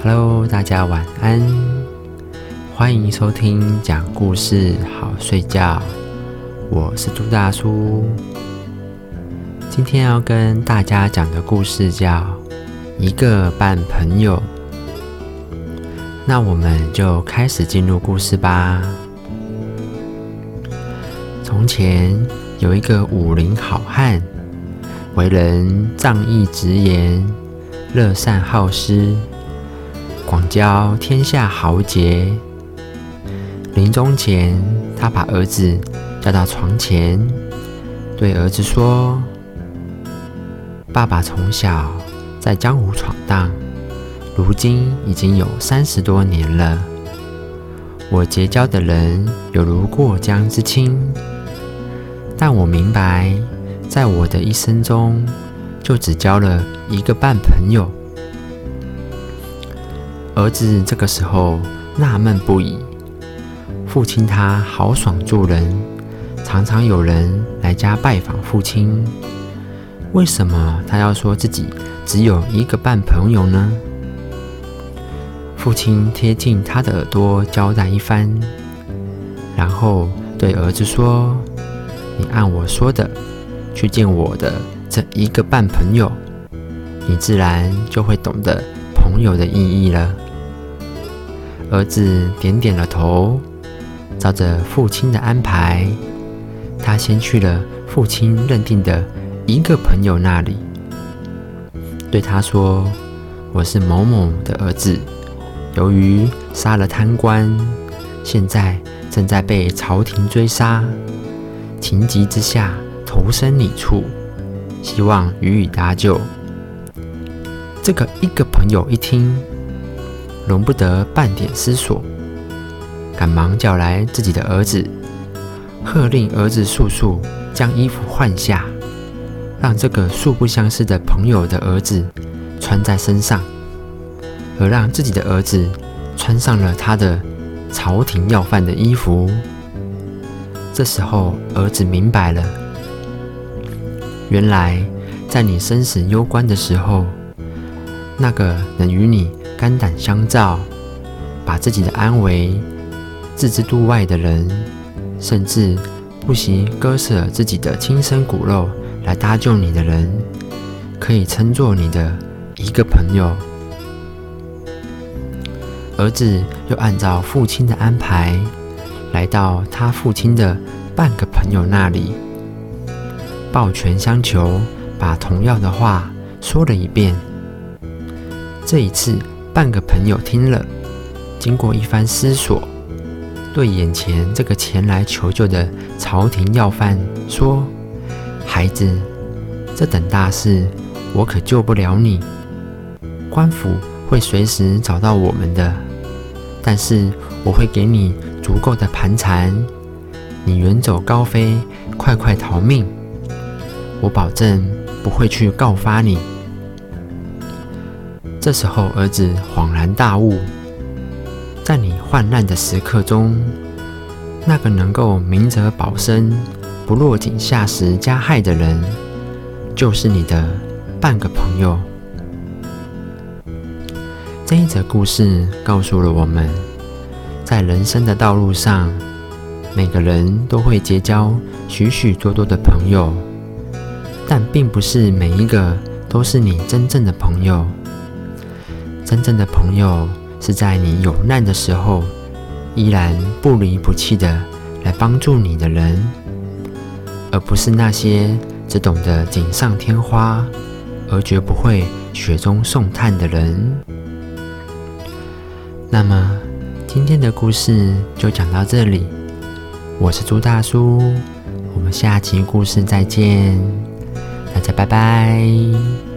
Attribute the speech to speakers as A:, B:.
A: Hello，大家晚安，欢迎收听讲故事好睡觉，我是朱大叔。今天要跟大家讲的故事叫《一个半朋友》，那我们就开始进入故事吧。从前有一个武林好汉，为人仗义直言，乐善好施。广交天下豪杰。临终前，他把儿子叫到床前，对儿子说：“爸爸从小在江湖闯荡，如今已经有三十多年了。我结交的人有如过江之青，但我明白，在我的一生中，就只交了一个半朋友。”儿子这个时候纳闷不已，父亲他豪爽助人，常常有人来家拜访父亲，为什么他要说自己只有一个半朋友呢？父亲贴近他的耳朵交代一番，然后对儿子说：“你按我说的去见我的这一个半朋友，你自然就会懂得朋友的意义了。”儿子点点了头，照着父亲的安排，他先去了父亲认定的一个朋友那里，对他说：“我是某某的儿子，由于杀了贪官，现在正在被朝廷追杀，情急之下投身你处，希望予以搭救。”这个一个朋友一听。容不得半点思索，赶忙叫来自己的儿子，喝令儿子速速将衣服换下，让这个素不相识的朋友的儿子穿在身上，而让自己的儿子穿上了他的朝廷要饭的衣服。这时候，儿子明白了，原来在你生死攸关的时候，那个能与你。肝胆相照，把自己的安危置之度外的人，甚至不惜割舍自己的亲生骨肉来搭救你的人，可以称作你的一个朋友。儿子又按照父亲的安排，来到他父亲的半个朋友那里，抱拳相求，把同样的话说了一遍。这一次。半个朋友听了，经过一番思索，对眼前这个前来求救的朝廷要犯说：“孩子，这等大事我可救不了你，官府会随时找到我们的。但是我会给你足够的盘缠，你远走高飞，快快逃命，我保证不会去告发你。”这时候，儿子恍然大悟，在你患难的时刻中，那个能够明哲保身、不落井下石加害的人，就是你的半个朋友。这一则故事告诉了我们，在人生的道路上，每个人都会结交许许多多的朋友，但并不是每一个都是你真正的朋友。真正的朋友是在你有难的时候，依然不离不弃的来帮助你的人，而不是那些只懂得锦上添花，而绝不会雪中送炭的人。那么，今天的故事就讲到这里。我是朱大叔，我们下集故事再见，大家拜拜。